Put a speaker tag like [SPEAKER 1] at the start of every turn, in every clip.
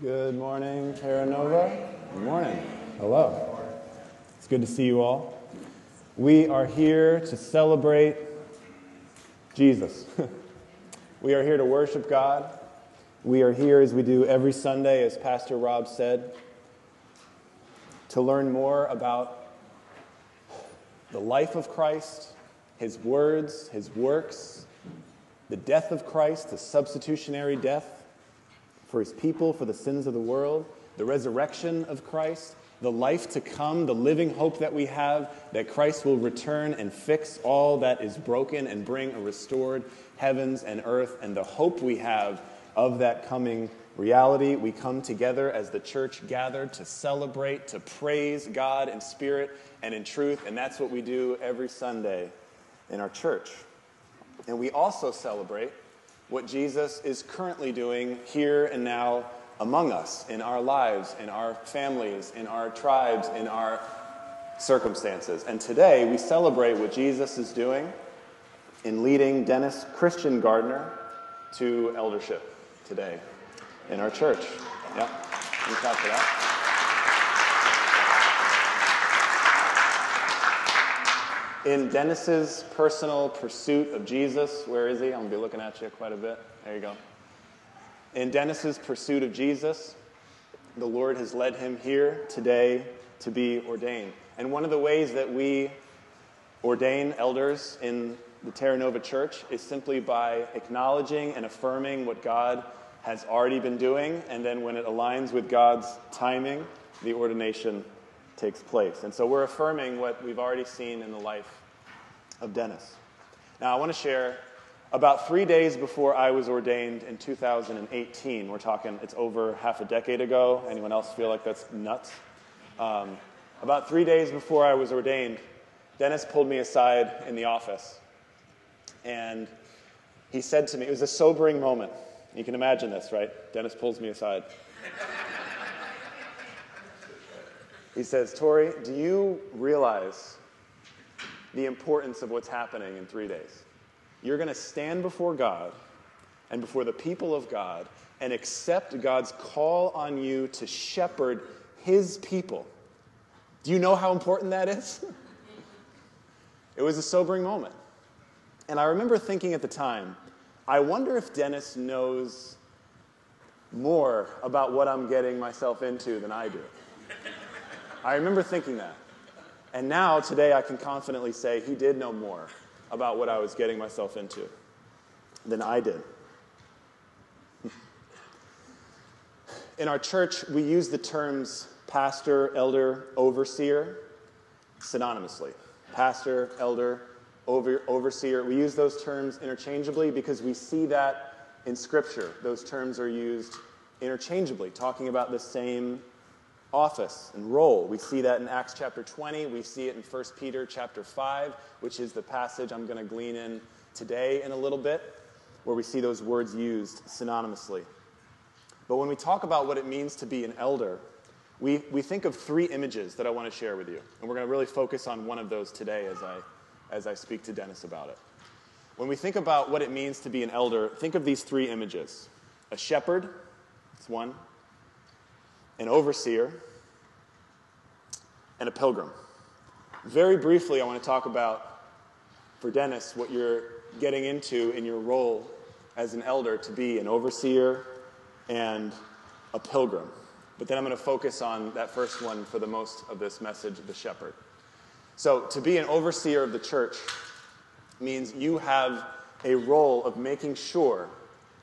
[SPEAKER 1] Good morning, Terra Nova. Good morning. Hello. It's good to see you all. We are here to celebrate Jesus. we are here to worship God. We are here, as we do every Sunday, as Pastor Rob said, to learn more about the life of Christ, his words, his works, the death of Christ, the substitutionary death for his people, for the sins of the world, the resurrection of Christ, the life to come, the living hope that we have that Christ will return and fix all that is broken and bring a restored heavens and earth, and the hope we have of that coming reality. We come together as the church gathered to celebrate, to praise God in spirit and in truth, and that's what we do every Sunday in our church. And we also celebrate what Jesus is currently doing here and now among us, in our lives, in our families, in our tribes, in our circumstances. And today we celebrate what Jesus is doing in leading Dennis Christian Gardner to eldership today in our church. Yeah, you clap for that. In Dennis's personal pursuit of Jesus, where is he? I'm going to be looking at you quite a bit. There you go. In Dennis's pursuit of Jesus, the Lord has led him here today to be ordained. And one of the ways that we ordain elders in the Terra Nova Church is simply by acknowledging and affirming what God has already been doing, and then when it aligns with God's timing, the ordination takes place. And so we're affirming what we've already seen in the life of Dennis. Now, I want to share about three days before I was ordained in 2018. We're talking, it's over half a decade ago. Anyone else feel like that's nuts? Um, about three days before I was ordained, Dennis pulled me aside in the office. And he said to me, it was a sobering moment. You can imagine this, right? Dennis pulls me aside. He says, Troy, do you realize the importance of what's happening in three days? You're going to stand before God and before the people of God and accept God's call on you to shepherd his people. Do you know how important that is? it was a sobering moment. And I remember thinking at the time, I wonder if Dennis knows more about what I'm getting myself into than I do. I remember thinking that. And now, today, I can confidently say he did know more about what I was getting myself into than I did. In our church, we use the terms pastor, elder, overseer synonymously. Pastor, elder, over, overseer. We use those terms interchangeably because we see that in Scripture. Those terms are used interchangeably, talking about the same office and role. We see that in Acts chapter 20. We see it in 1 Peter chapter 5, which is the passage I'm going to glean in today in a little bit, where we see those words used synonymously. But when we talk about what it means to be an elder, we, we think of three images that I want to share with you. And we're going to really focus on one of those today as I as I speak to Dennis about it. When we think about what it means to be an elder, think of these three images a shepherd, that's one, an overseer, and a pilgrim. Very briefly, I want to talk about, for Dennis, what you're getting into in your role as an elder to be an overseer and a pilgrim. But then I'm going to focus on that first one for the most of this message, the shepherd. So, to be an overseer of the church means you have a role of making sure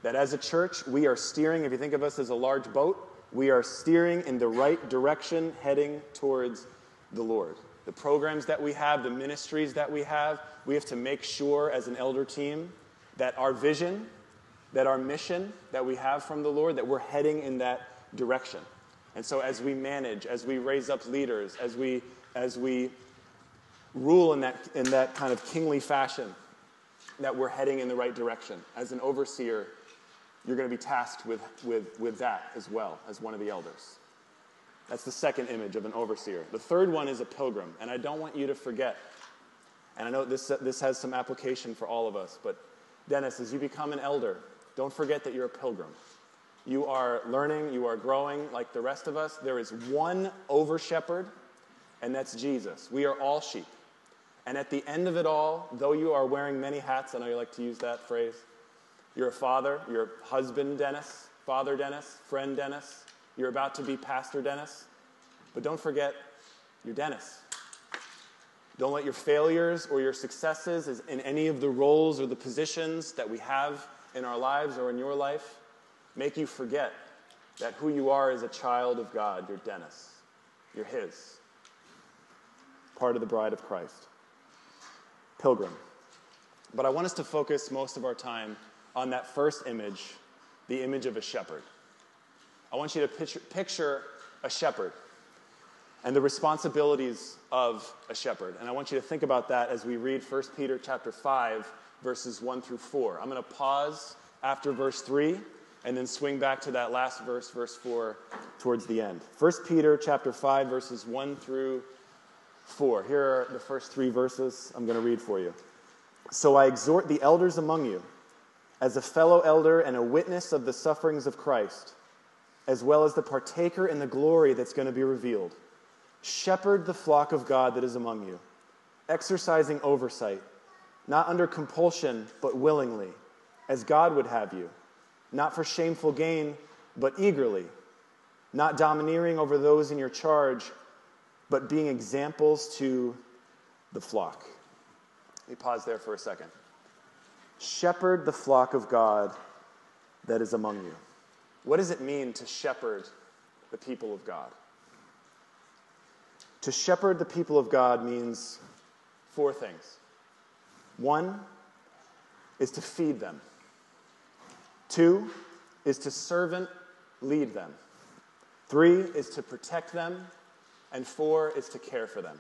[SPEAKER 1] that as a church, we are steering, if you think of us as a large boat, we are steering in the right direction, heading towards the Lord. The programs that we have, the ministries that we have, we have to make sure as an elder team that our vision, that our mission that we have from the Lord, that we're heading in that direction. And so as we manage, as we raise up leaders, as we as we rule in that, in that kind of kingly fashion, that we're heading in the right direction. As an overseer, you're going to be tasked with, with, with that as well as one of the elders. That's the second image of an overseer. The third one is a pilgrim, and I don't want you to forget. And I know this, this has some application for all of us, but Dennis, as you become an elder, don't forget that you're a pilgrim. you are learning, you are growing like the rest of us. There is one over shepherd, and that's Jesus. We are all sheep. And at the end of it all, though you are wearing many hats, I know you like to use that phrase, you're a father, you're husband Dennis, father Dennis, friend Dennis, you're about to be pastor Dennis. But don't forget, you're Dennis. Don't let your failures or your successes in any of the roles or the positions that we have in our lives or in your life make you forget that who you are is a child of God. You're Dennis. You're His. Part of the bride of Christ. Pilgrim. But I want us to focus most of our time on that first image, the image of a shepherd. I want you to picture, picture a shepherd and the responsibilities of a shepherd. And I want you to think about that as we read 1 Peter chapter 5 verses 1 through 4. I'm going to pause after verse 3 and then swing back to that last verse verse 4 towards the end. 1 Peter chapter 5 verses 1 through 4. Here are the first 3 verses I'm going to read for you. So I exhort the elders among you as a fellow elder and a witness of the sufferings of Christ, as well as the partaker in the glory that's going to be revealed. Shepherd the flock of God that is among you, exercising oversight, not under compulsion, but willingly, as God would have you, not for shameful gain, but eagerly, not domineering over those in your charge, but being examples to the flock. Let me pause there for a second. Shepherd the flock of God that is among you. What does it mean to shepherd the people of God? To shepherd the people of God means four things. One is to feed them, two is to servant lead them, three is to protect them, and four is to care for them.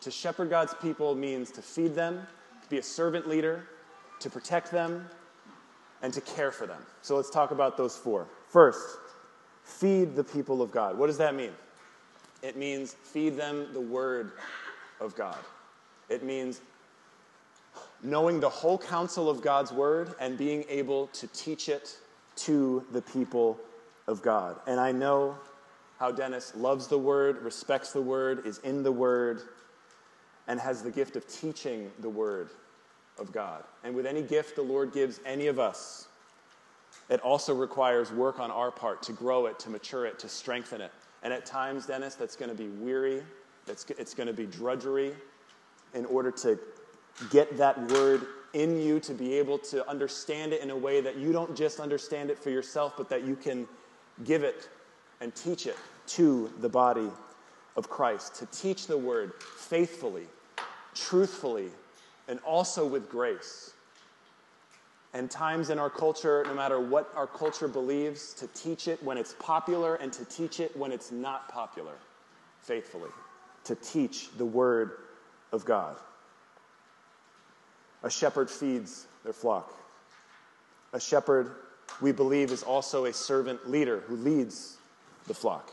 [SPEAKER 1] To shepherd God's people means to feed them, to be a servant leader, to protect them, and to care for them. So let's talk about those four. First, feed the people of God. What does that mean? It means feed them the word of God. It means knowing the whole counsel of God's word and being able to teach it to the people of God. And I know how Dennis loves the word, respects the word, is in the word, and has the gift of teaching the word of God. And with any gift the Lord gives any of us, it also requires work on our part to grow it, to mature it, to strengthen it. And at times, Dennis, that's going to be weary, that's, it's going to be drudgery in order to get that word in you to be able to understand it in a way that you don't just understand it for yourself, but that you can give it and teach it to the body of Christ. To teach the word faithfully, truthfully, and also with grace. And times in our culture, no matter what our culture believes, to teach it when it's popular and to teach it when it's not popular, faithfully. To teach the word of God. A shepherd feeds their flock. A shepherd, we believe, is also a servant leader who leads the flock.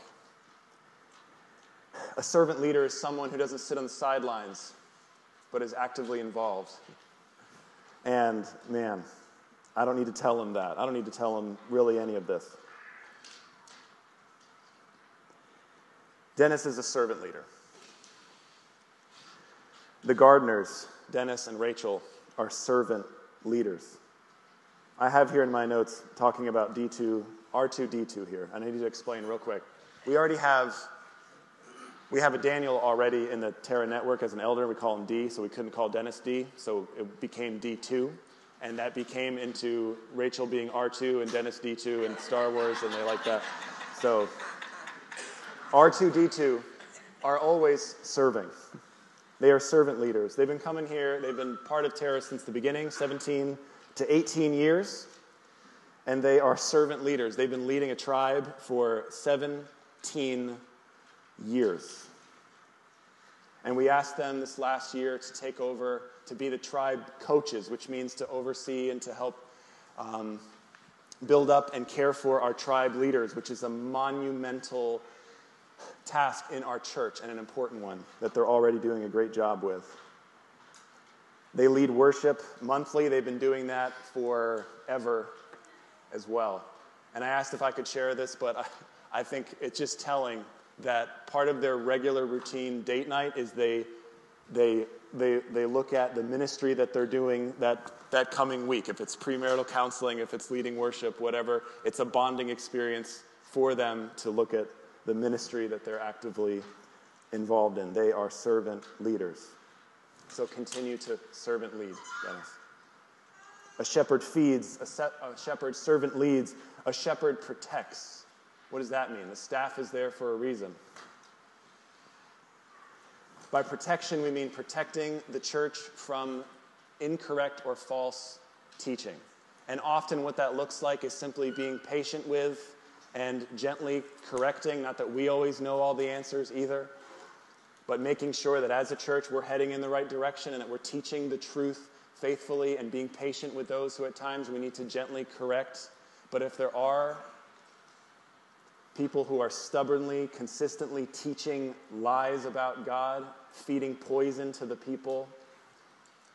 [SPEAKER 1] A servant leader is someone who doesn't sit on the sidelines but is actively involved. And man, I don't need to tell him that. I don't need to tell him really any of this. Dennis is a servant leader. The Gardners, Dennis and Rachel, are servant leaders. I have here in my notes talking about D2, R2, D2 here. and I need to explain real quick. We already have we have a Daniel already in the Terra network as an elder. We call him D, so we couldn't call Dennis D, so it became D2. And that became into Rachel being R2 and Dennis D2 and Star Wars, and they like that. So R2, D2 are always serving. They are servant leaders. They've been coming here, they've been part of Terra since the beginning, 17 to 18 years, and they are servant leaders. They've been leading a tribe for 17 years. And we asked them this last year to take over, to be the tribe coaches, which means to oversee and to help um, build up and care for our tribe leaders, which is a monumental task in our church and an important one that they're already doing a great job with. They lead worship monthly, they've been doing that forever as well. And I asked if I could share this, but I, I think it's just telling that part of their regular routine date night is they, they, they, they look at the ministry that they're doing that, that coming week. If it's premarital counseling, if it's leading worship, whatever, it's a bonding experience for them to look at the ministry that they're actively involved in. They are servant leaders. So continue to servant lead, Dennis. A shepherd feeds, a, se- a shepherd servant leads, a shepherd protects. What does that mean? The staff is there for a reason. By protection, we mean protecting the church from incorrect or false teaching. And often, what that looks like is simply being patient with and gently correcting. Not that we always know all the answers either, but making sure that as a church we're heading in the right direction and that we're teaching the truth faithfully and being patient with those who at times we need to gently correct. But if there are people who are stubbornly, consistently teaching lies about God, feeding poison to the people,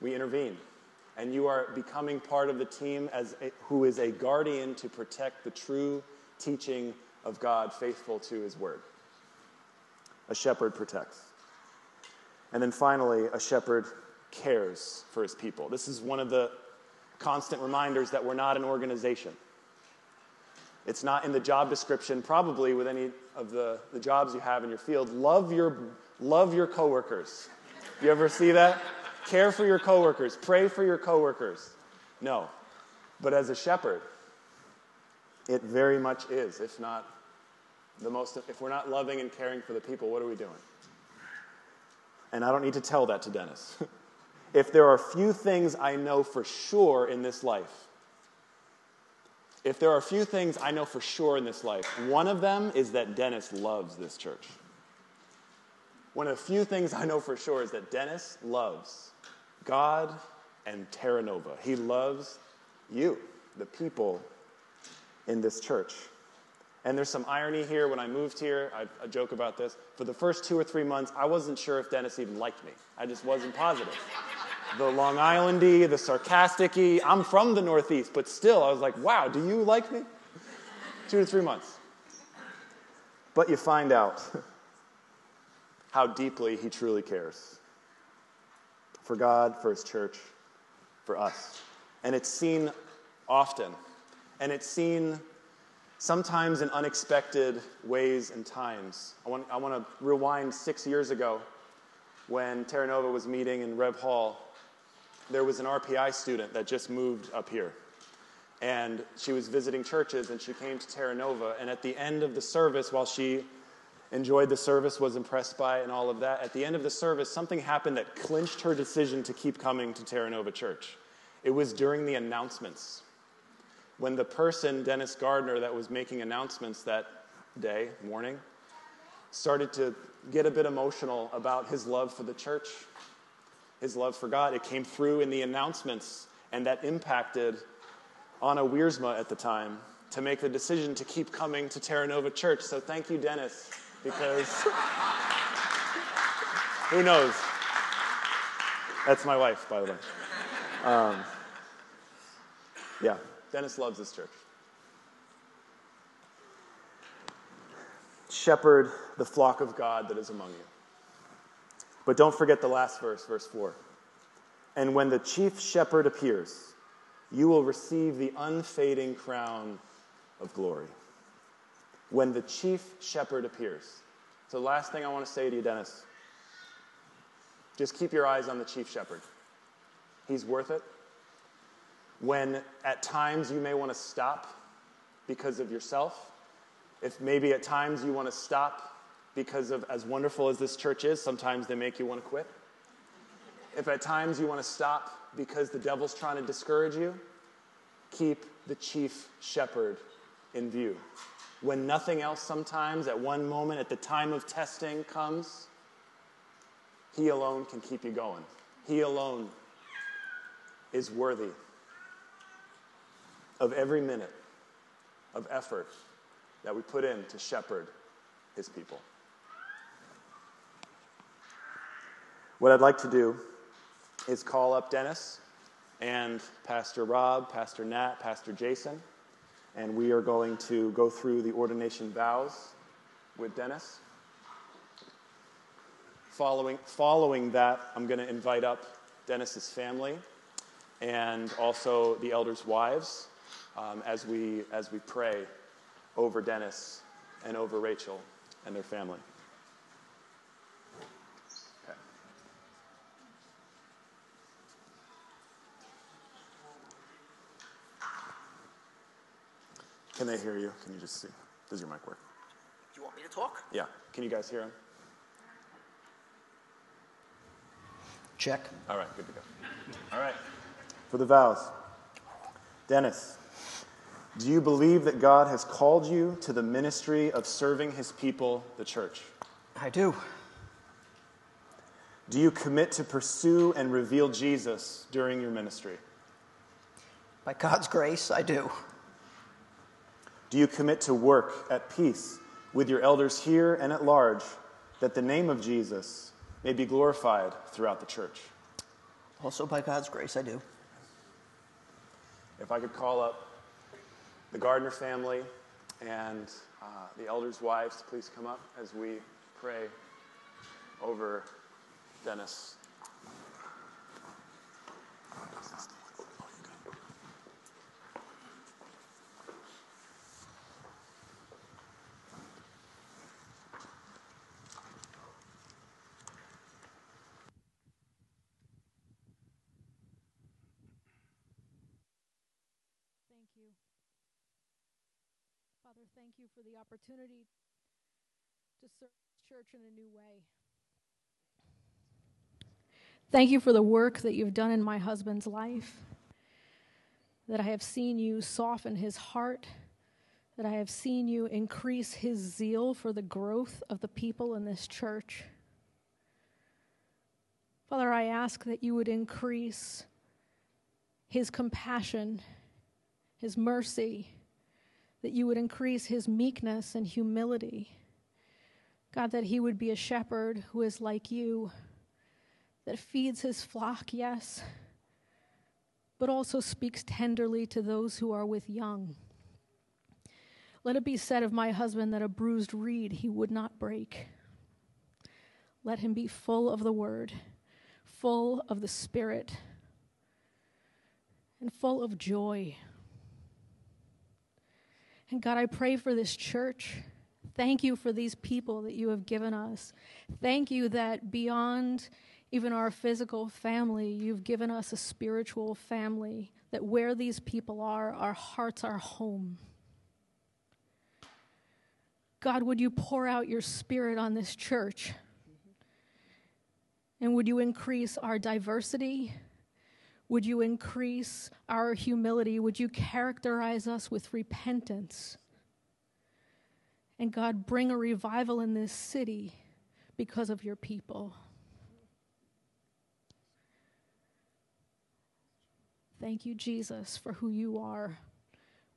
[SPEAKER 1] we intervene. And you are becoming part of the team as a, who is a guardian to protect the true teaching of God, faithful to his word. A shepherd protects. And then finally, a shepherd cares for his people. This is one of the constant reminders that we're not an organization. It's not in the job description, probably with any of the, the jobs you have in your field. Love your, love your coworkers. You ever see that? Care for your coworkers. Pray for your coworkers. No. But as a shepherd, it very much is, if not the most, if we're not loving and caring for the people, what are we doing? And I don't need to tell that to Dennis. if there are few things I know for sure in this life, if there are a few things I know for sure in this life, one of them is that Dennis loves this church. One of the few things I know for sure is that Dennis loves God and Terra Nova. He loves you, the people in this church. And there's some irony here. When I moved here, I, I, joke about this. For the first two or three months, I wasn't sure if Dennis even liked me. I just wasn't positive. The Long Islandy, the sarcasticy. I'm from the Northeast, but still, I was like, wow, do you like me? two to three months. But you find out how deeply he truly cares for God, for his church, for us. And it's seen often. And it's seen sometimes in unexpected ways and times. I want, I want to rewind six years ago when Terra Nova was meeting in Rev Hall. There was an RPI student that just moved up here. And she was visiting churches and she came to Terra Nova. And at the end of the service, while she enjoyed the service, was impressed by it, and all of that, at the end of the service, something happened that clinched her decision to keep coming to Terra Nova Church. It was during the announcements when the person, Dennis Gardner, that was making announcements that day, morning, started to get a bit emotional about his love for the church, his love for God. It came through in the announcements, and that impacted Anna Wiersma at the time to make the decision to keep coming to Terra Nova Church. So thank you, Dennis, because who knows? That's my wife, by the way. Um, yeah. Dennis loves this church. Shepherd the flock of God that is among you. But don't forget the last verse, verse 4. And when the chief shepherd appears, you will receive the unfading crown of glory. When the chief shepherd appears. So, last thing I want to say to you, Dennis, just keep your eyes on the chief shepherd. He's worth it when at times you may want to stop because of yourself, if maybe at times you want to stop because of as wonderful as this church is, sometimes they make you want to quit. If at times you want to stop because the devil's trying to discourage you, keep the chief shepherd in view. When nothing else, sometimes at one moment, at the time of testing comes, he alone can keep you going. He alone is worthy of every minute of effort that we put in to shepherd his people. What I'd like to do is call up Dennis and Pastor Rob, Pastor Nat, Pastor Jason, and we are going to go through the ordination vows with Dennis. Following, following that, I'm going to invite up Dennis's family and also the elders' wives um, as, we, as we pray over Dennis and over Rachel and their family. Can they hear you? Can you just see? Does your mic work?
[SPEAKER 2] Do you want me to talk?
[SPEAKER 1] Yeah. Can you guys hear him?
[SPEAKER 2] Check.
[SPEAKER 1] All right, good to go. All right. For the vows. Dennis, do you believe that God has called you to the ministry of serving his people, the church?
[SPEAKER 2] I do.
[SPEAKER 1] Do you commit to pursue and reveal Jesus during your ministry?
[SPEAKER 2] By God's grace, I do.
[SPEAKER 1] Do you commit to work at peace with your elders here and at large, that the name of Jesus may be glorified throughout the church?
[SPEAKER 2] Also, by God's grace, I do.
[SPEAKER 1] If I could call up the Gardner family and uh, the elders' wives please come up as we pray over Dennis.
[SPEAKER 3] Thank you. Father, thank you for the opportunity to serve church in a new way. Thank you for the work that you've done in my husband's life, that I have seen you soften his heart, that I have seen you increase his zeal for the growth of the people in this church. Father, I ask that you would increase his compassion, his mercy, that you would increase his meekness and humility. God, that he would be a shepherd who is like you that feeds his flock, yes, but also speaks tenderly to those who are with young. Let it be said of my husband that a bruised reed he would not break. Let him be full of the word, full of the Spirit, and full of joy. And God, I pray for this church. Thank you for these people that you have given us. Thank you that beyond even our physical family, you've given us a spiritual family, that where these people are, our hearts are home. God, would you pour out your spirit on this church? And would you increase our diversity? Would you increase our humility? Would you characterize us with repentance? And God, bring a revival in this city because of your people. Thank you, Jesus, for who you are.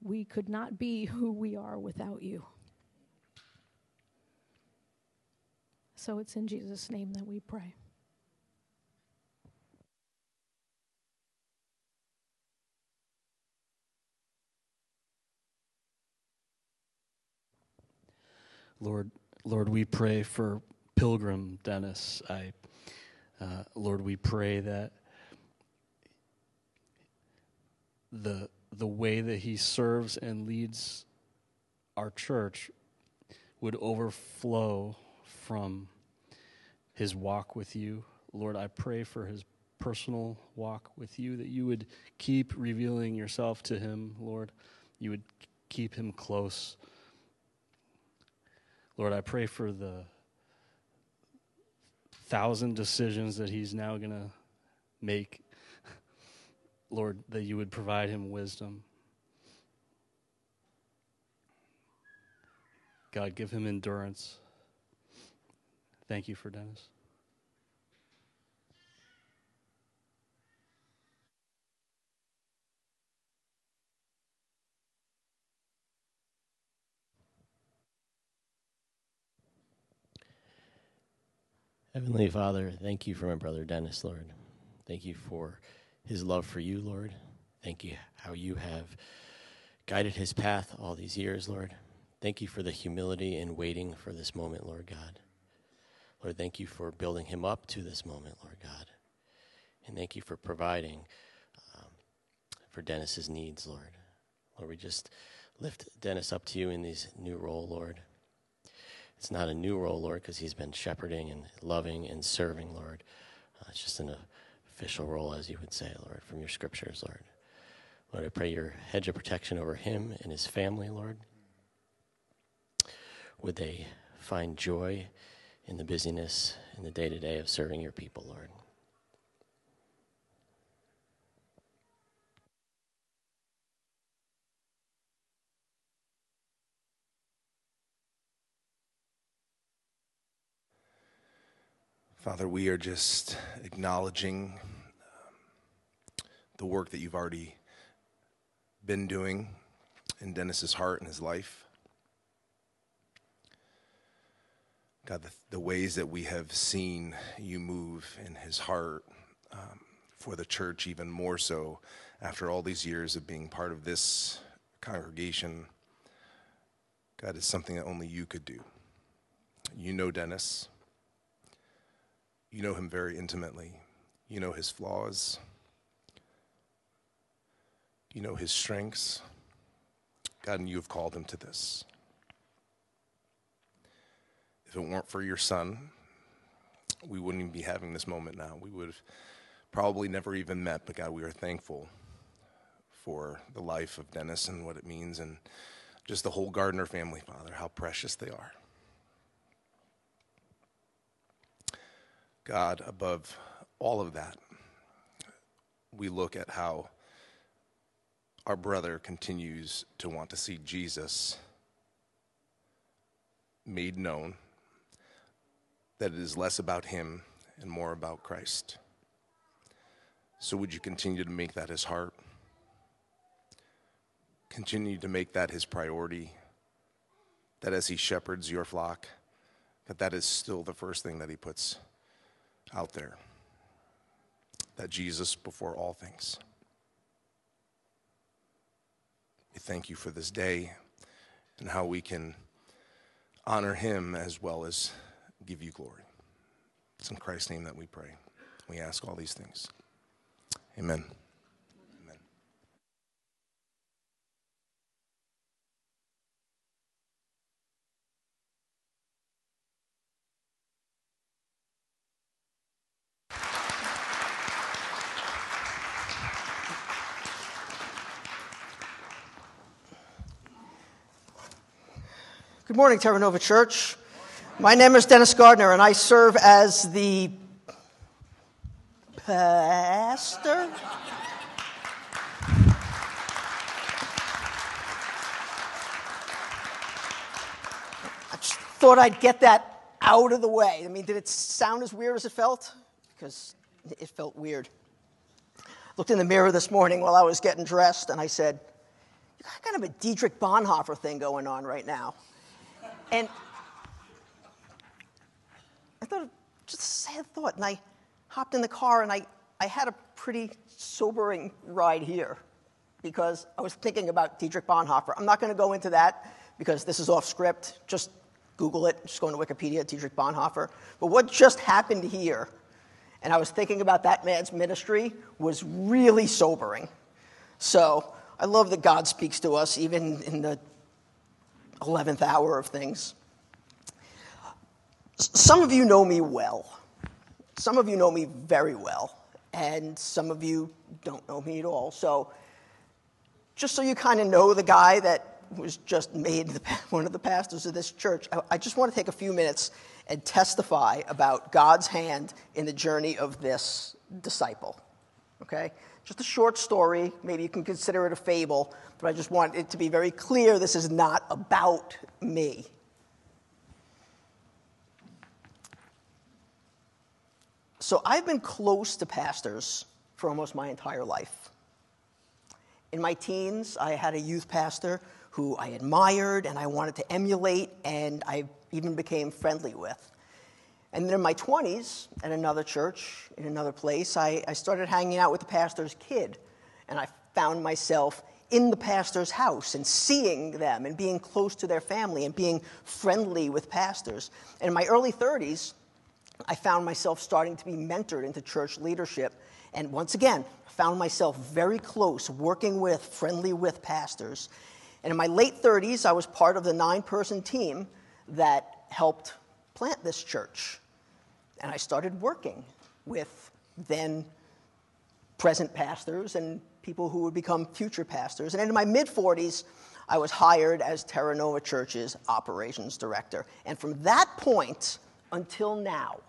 [SPEAKER 3] We could not be who we are without you. So it's in Jesus' name that we pray.
[SPEAKER 4] Lord, Lord, we pray for Pilgrim Dennis. I, uh, Lord, we pray that the the way that he serves and leads our church would overflow from his walk with you. Lord, I pray for his personal walk with you that you would keep revealing yourself to him, Lord. You would keep him close. Lord, I pray for the thousand decisions that he's now going to make. Lord, that you would provide him wisdom. God, give him endurance. Thank you for Dennis.
[SPEAKER 5] Heavenly Father, thank you for my brother Dennis, Lord. Thank you for his love for you, Lord. Thank you how you have guided his path all these years, Lord. Thank you for the humility in waiting for this moment, Lord God. Lord, thank you for building him up to this moment, Lord God. And thank you for providing um, for Dennis's needs, Lord. Lord, we just lift Dennis up to you in this new role, Lord. It's not a new role, Lord, because he's been shepherding and loving and serving, Lord. Uh, it's just an official role, as you would say, Lord, from your scriptures, Lord. Lord, I pray your hedge of protection over him and his family, Lord. Would they find joy in the busyness in the day to day of serving your people, Lord?
[SPEAKER 6] Father, we are just acknowledging um, the work that you've already been doing in Dennis's heart and his life. God, the, the ways that we have seen you move in his heart um, for the church, even more so after all these years of being part of this congregation, God, is something that only you could do. You know Dennis. You know him very intimately. You know his flaws. You know his strengths. God, and you have called him to this. If it weren't for your son, we wouldn't even be having this moment now. We would have probably never even met, but God, we are thankful for the life of Dennis and what it means, and just the whole Gardner family, Father, how precious they are. God, above all of that, we look at how our brother continues to want to see Jesus made known, that it is less about him and more about Christ. So, would you continue to make that his heart? Continue to make that his priority. That as he shepherds your flock, that that is still the first thing that he puts out there. That Jesus before all things. We thank you for this day and how we can honor him as well as give you glory. It's in Christ's name that we pray. We ask all these things. Amen.
[SPEAKER 2] Good morning, Terra Nova Church. My name is Dennis Gardner, and I serve as the pastor. I just thought I'd get that out of the way. I mean, did it sound as weird as it felt? Because it felt weird. Looked in the mirror this morning while I was getting dressed, and I said, "You got kind of a Dietrich Bonhoeffer thing going on right now." And I thought, just a sad thought. And I hopped in the car and I, I had a pretty sobering ride here because I was thinking about Dietrich Bonhoeffer. I'm not going to go into that because this is off script. Just Google it, just go to Wikipedia, Dietrich Bonhoeffer. But what just happened here, and I was thinking about that man's ministry, was really sobering. So I love that God speaks to us even in the 11th hour of things. Some of you know me well. Some of you know me very well. And some of you don't know me at all. So, just so you kind of know the guy that was just made the, one of the pastors of this church, I, I just want to take a few minutes and testify about God's hand in the journey of this disciple. Okay? Just a short story. Maybe you can consider it a fable, but I just want it to be very clear this is not about me. So I've been close to pastors for almost my entire life. In my teens, I had a youth pastor who I admired and I wanted to emulate, and I even became friendly with. And then in my 20s, at another church, in another place, I, I started hanging out with the pastor's kid, and I found myself in the pastor's house and seeing them and being close to their family and being friendly with pastors. And in my early 30s, I found myself starting to be mentored into church leadership. And once again, found myself very close, working with, friendly with pastors. And in my late 30s, I was part of the nine person team that helped plant this church. And I started working with then present pastors and people who would become future pastors. And in my mid 40s, I was hired as Terra Nova Church's operations director. And from that point until now,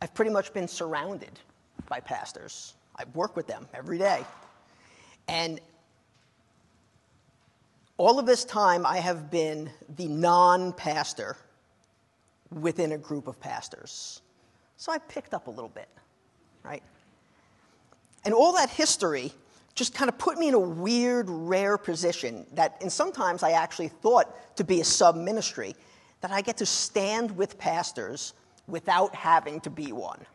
[SPEAKER 2] I've pretty much been surrounded by pastors. I work with them every day. And all of this time, I have been the non pastor within a group of pastors. So I picked up a little bit, right? And all that history just kind of put me in a weird, rare position that, and sometimes I actually thought to be a sub ministry, that I get to stand with pastors without having to be one.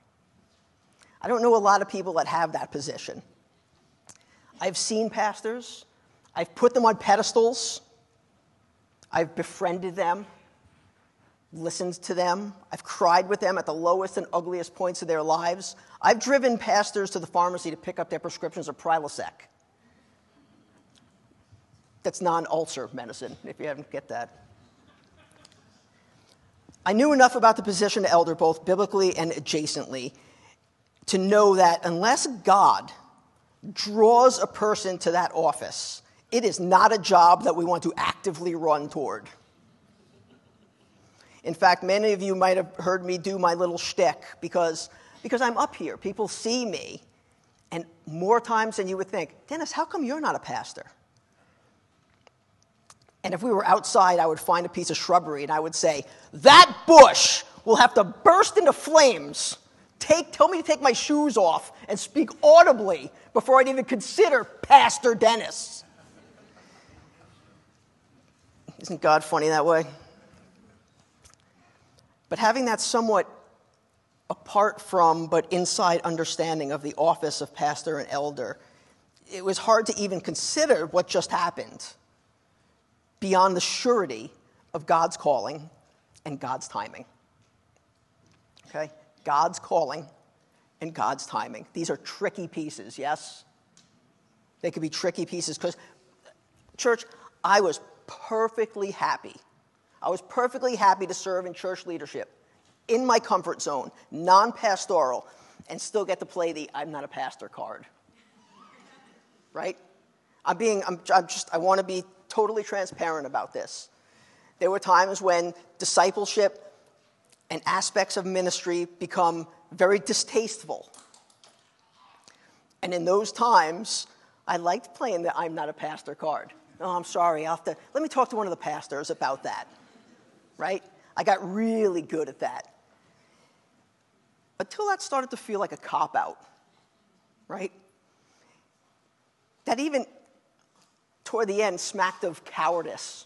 [SPEAKER 2] I don't know a lot of people that have that position. I've seen pastors, I've put them on pedestals, I've befriended them, listened to them. I've cried with them at the lowest and ugliest points of their lives. I've driven pastors to the pharmacy to pick up their prescriptions of Prilosec. That's non ulcer medicine, if you haven't get that. I knew enough about the position of elder, both biblically and adjacently, to know that unless God draws a person to that office, it is not a job that we want to actively run toward. In fact, many of you might have heard me do my little shtick because, because I'm up here. People see me, and more times than you would think, Dennis, how come you're not a pastor? And if we were outside, I would find a piece of shrubbery and I would say, That bush will have to burst into flames. Take, tell me to take my shoes off and speak audibly before I'd even consider Pastor Dennis. Isn't God funny that way? But having that somewhat apart from but inside understanding of the office of pastor and elder, it was hard to even consider what just happened beyond the surety of God's calling and God's timing. Okay? God's calling and God's timing. These are tricky pieces, yes? They could be tricky pieces because, church, I was perfectly happy I was perfectly happy to serve in church leadership in my comfort zone, non pastoral, and still get to play the I'm not a pastor card. Right? I'm being, I'm, I'm just, I want to be totally transparent about this. There were times when discipleship and aspects of ministry become very distasteful. And in those times, I liked playing the I'm not a pastor card. Oh, I'm sorry. I'll have to, let me talk to one of the pastors about that right? I got really good at that. But until that started to feel like a cop out, right? That even toward the end smacked of cowardice,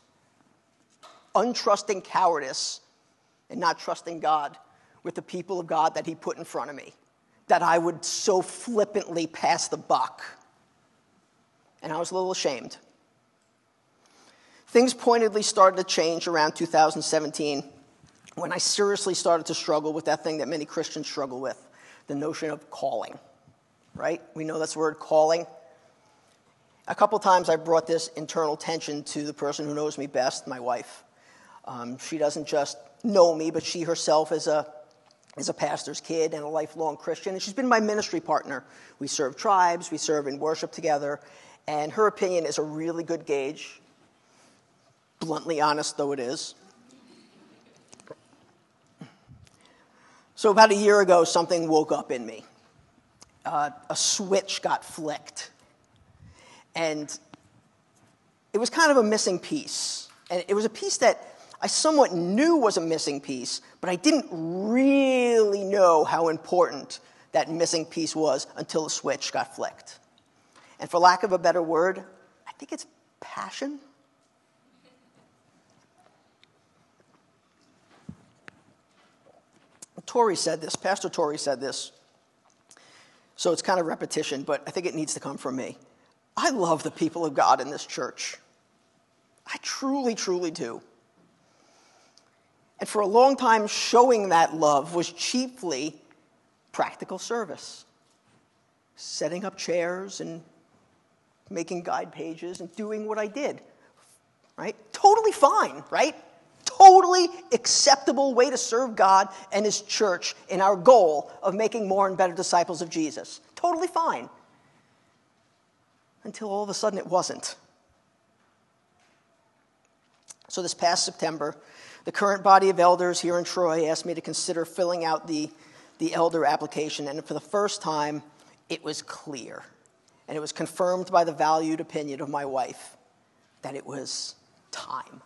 [SPEAKER 2] untrusting cowardice, and not trusting God with the people of God that He put in front of me, that I would so flippantly pass the buck. And I was a little ashamed. Things pointedly started to change around 2017 when I seriously started to struggle with that thing that many Christians struggle with the notion of calling, right? We know that's the word calling. A couple times I brought this internal tension to the person who knows me best, my wife. Um, she doesn't just know me, but she herself is a, is a pastor's kid and a lifelong Christian. And she's been my ministry partner. We serve tribes, we serve in worship together, and her opinion is a really good gauge bluntly honest though it is. So, about a year ago, something woke up in me. Uh, a switch got flicked. And it was kind of a missing piece. And it was a piece that I somewhat knew was a missing piece, but I didn't really know how important that missing piece was until the switch got flicked. And for lack of a better word, I think it's passion. Troy said this, Pastor Troy said this. So it's kind of repetition, but I think it needs to come from me. I love the people of God in this church. I truly, truly do. And for a long time, showing that love was chiefly practical service setting up chairs and making guide pages and doing what I did. Right? Totally fine, right? Totally acceptable way to serve God and His church in our goal of making more and better disciples of Jesus. Totally fine. Until all of a sudden it wasn't. So, this past September, the current body of elders here in Troy asked me to consider filling out the, the elder application, and for the first time, it was clear. And it was confirmed by the valued opinion of my wife that it was time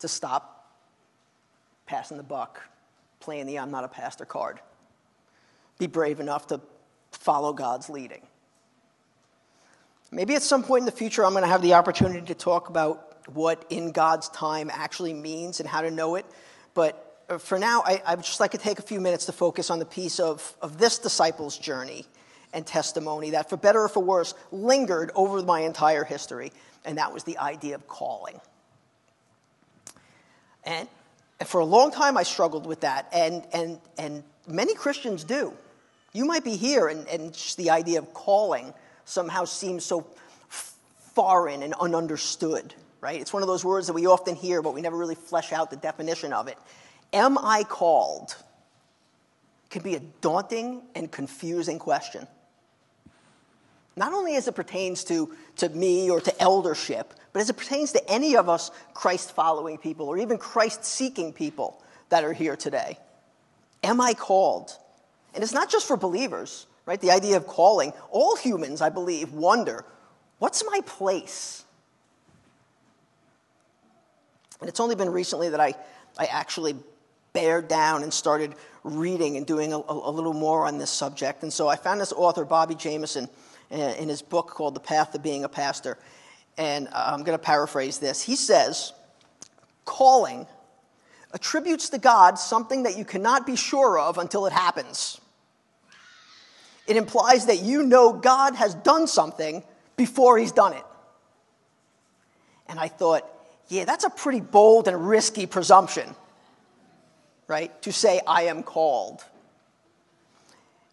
[SPEAKER 2] to stop passing the buck, playing the I'm not a pastor card. Be brave enough to follow God's leading. Maybe at some point in the future, I'm going to have the opportunity to talk about what in God's time actually means and how to know it. But uh, for now, I, I'd just like to take a few minutes to focus on the piece of, of this disciple's journey and testimony that, for better or for worse, lingered over my entire history, and that was the idea of calling. And, for a long time, I struggled with that, and, and, and many Christians do. You might be here, and, and the idea of calling somehow seems so foreign and ununderstood right? It's one of those words that we often hear, but we never really flesh out the definition of it. Am I called? Can be a daunting and confusing question. Not only as it pertains to, to me or to eldership, but as it pertains to any of us Christ following people or even Christ seeking people that are here today. Am I called? And it's not just for believers, right? The idea of calling. All humans, I believe, wonder what's my place? And it's only been recently that I, I actually bared down and started reading and doing a, a, little more on this subject. And so I found this author, Bobby Jamieson, Uh, in his book called The Path to Being a Pastor. And uh, I'm going to paraphrase this. He says, Calling attributes to God something that you cannot be sure of until it happens. It implies that you know God has done something before he's done it. And I thought, yeah, that's a pretty bold and risky presumption, right? To say, I am called.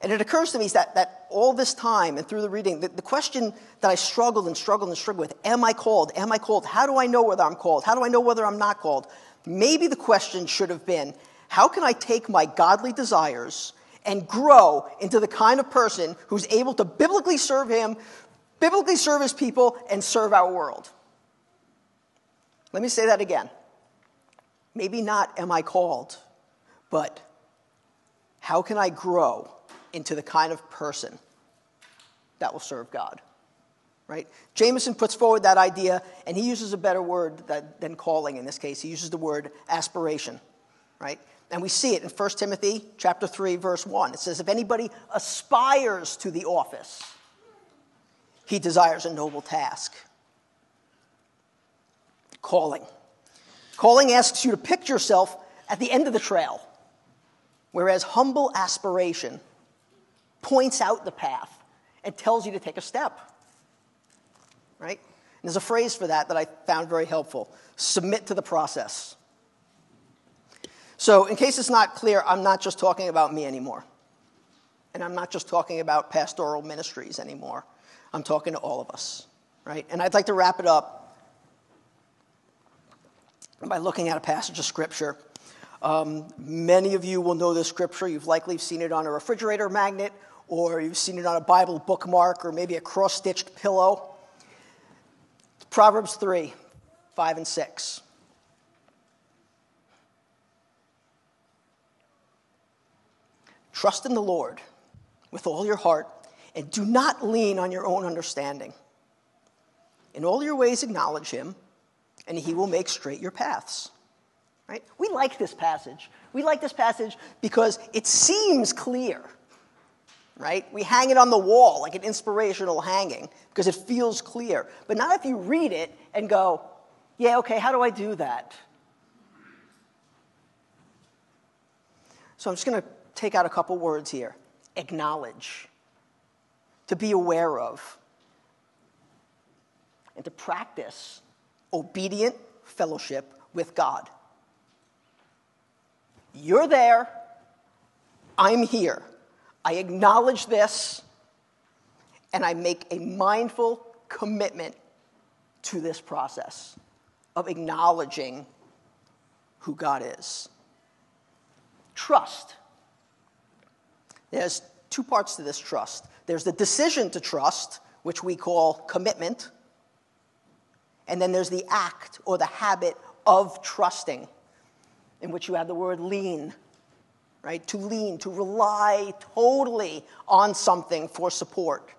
[SPEAKER 2] And it occurs to me that, that all this time and through the reading, the, the question that I struggled and struggled and struggled with am I called? Am I called? How do I know whether I'm called? How do I know whether I'm not called? Maybe the question should have been how can I take my godly desires and grow into the kind of person who's able to biblically serve Him, biblically serve His people, and serve our world? Let me say that again. Maybe not am I called, but how can I grow into the kind of person that will serve God? Right? Jamieson puts forward that idea, and he uses a better word that, than calling in this case. He uses the word aspiration. Right? And we see it in 1 Timothy chapter 3, verse 1. It says, If anybody aspires to the office, he desires a noble task calling. Calling asks you to picture yourself at the end of the trail, whereas humble aspiration points out the path and tells you to take a step. Right? And there's a phrase for that that I found very helpful submit to the process. So, in case it's not clear, I'm not just talking about me anymore. And I'm not just talking about pastoral ministries anymore. I'm talking to all of us, right? And I'd like to wrap it up by looking at a passage of Scripture. Um, many of you will know this Scripture. You've likely seen it on a refrigerator magnet, or you've seen it on a Bible bookmark, or maybe a cross stitched pillow. Proverbs 3 5 and 6. Trust in the Lord with all your heart, and do not lean on your own understanding. In all your ways, acknowledge Him and he will make straight your paths. Right? We like this passage. We like this passage because it seems clear. Right? We hang it on the wall like an inspirational hanging because it feels clear. But not if you read it and go, yeah, okay, how do I do that? So I'm just going to take out a couple words here. Acknowledge, to be aware of, and to practice obedient fellowship with God. You're there, I'm here. I acknowledge this, and I make a mindful commitment to this process of acknowledging who God is. Trust. There's two parts to this trust there's the decision to trust, which we call commitment, and then there's the act or the habit of trusting, in which you have the word lean, right? To lean, to rely totally on something for support.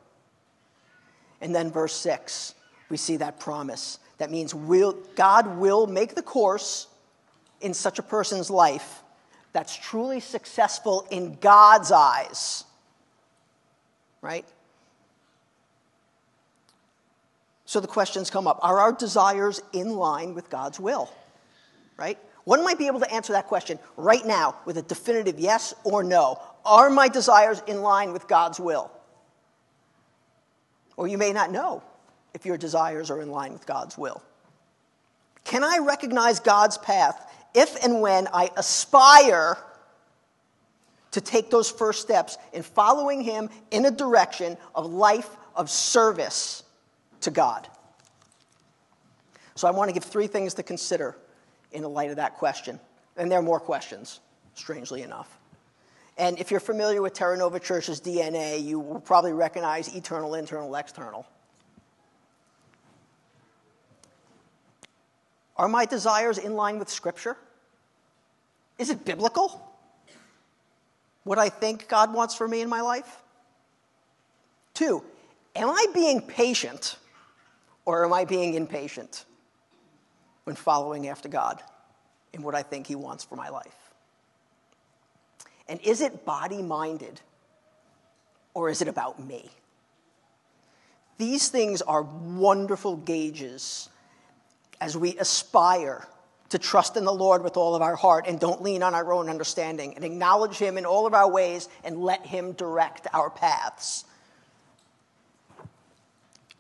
[SPEAKER 2] And then verse 6, we see that promise. That means will, God will make the course in such a person's life that's truly successful in God's eyes. Right? So the questions come up Are our desires in line with God's will? Right? One might be able to answer that question right now with a definitive yes or no. Are my desires in line with God's will? Or you may not know if your desires are in line with God's will. Can I recognize God's path if and when I aspire to take those first steps in following Him in a direction of life of service to God? So I want to give three things to consider in the light of that question. And there are more questions, strangely enough. And if you're familiar with Terra Nova Church's DNA, you will probably recognize eternal, internal, external. Are my desires in line with Scripture? Is it biblical? What I think God wants for me in my life? Two, am I being patient or am I being impatient when following after God in what I think He wants for my life? And is it body minded or is it about me? These things are wonderful gauges as we aspire to trust in the Lord with all of our heart and don't lean on our own understanding and acknowledge Him in all of our ways and let Him direct our paths.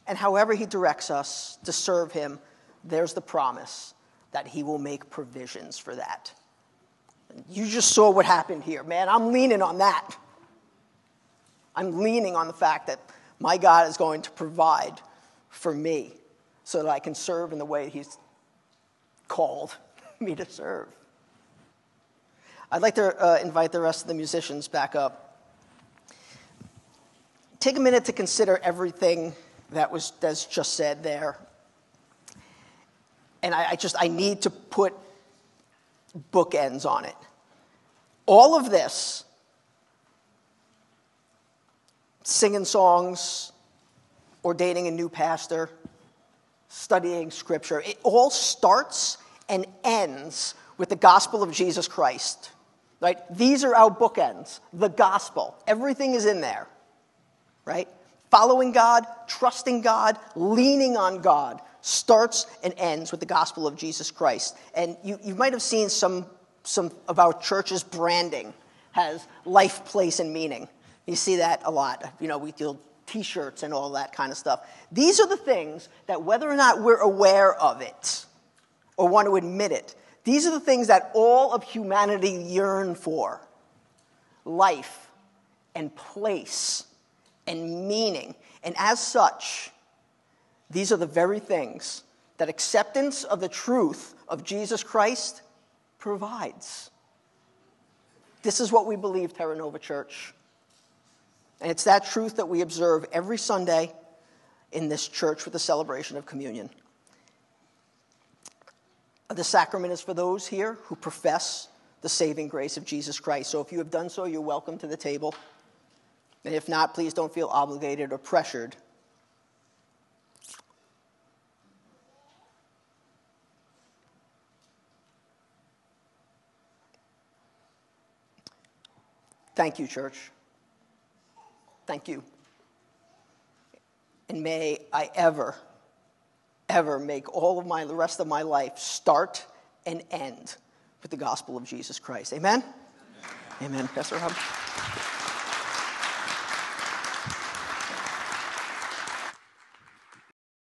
[SPEAKER 2] And however He directs us to serve Him, there's the promise that He will make provisions for that. You just saw what happened here. Man, I'm leaning on that. I'm leaning on the fact that my God is going to provide for me so that I can serve in the way He's called me to serve. I'd like to uh, invite the rest of the musicians back up. Take a minute to consider everything that was that's just said there. And I, I just I need to put bookends on it. All of this, singing songs, ordaining a new pastor, studying scripture. It all starts and ends with the gospel of Jesus Christ. Right? These are our bookends. The gospel. Everything is in there. Right? Following God, trusting God, leaning on God starts and ends with the gospel of Jesus Christ. And you, you might have seen some, some of our church's branding has life, place, and meaning. You see that a lot. You know, we do t shirts and all that kind of stuff. These are the things that, whether or not we're aware of it or want to admit it, these are the things that all of humanity yearn for life and place and meaning. And as such, these are the very things that acceptance of the truth of Jesus Christ provides. This is what we believe, Terra Nova Church. And it's that truth that we observe every Sunday in this church with the celebration of communion. The sacrament is for those here who profess the saving grace of Jesus Christ. So if you have done so, you're welcome to the table. And if not, please don't feel obligated or pressured. Thank you, church. Thank you. And may I ever, ever make all of my, the rest of my life start and end with the gospel of Jesus Christ. Amen? Amen. Amen. Pastor Rob.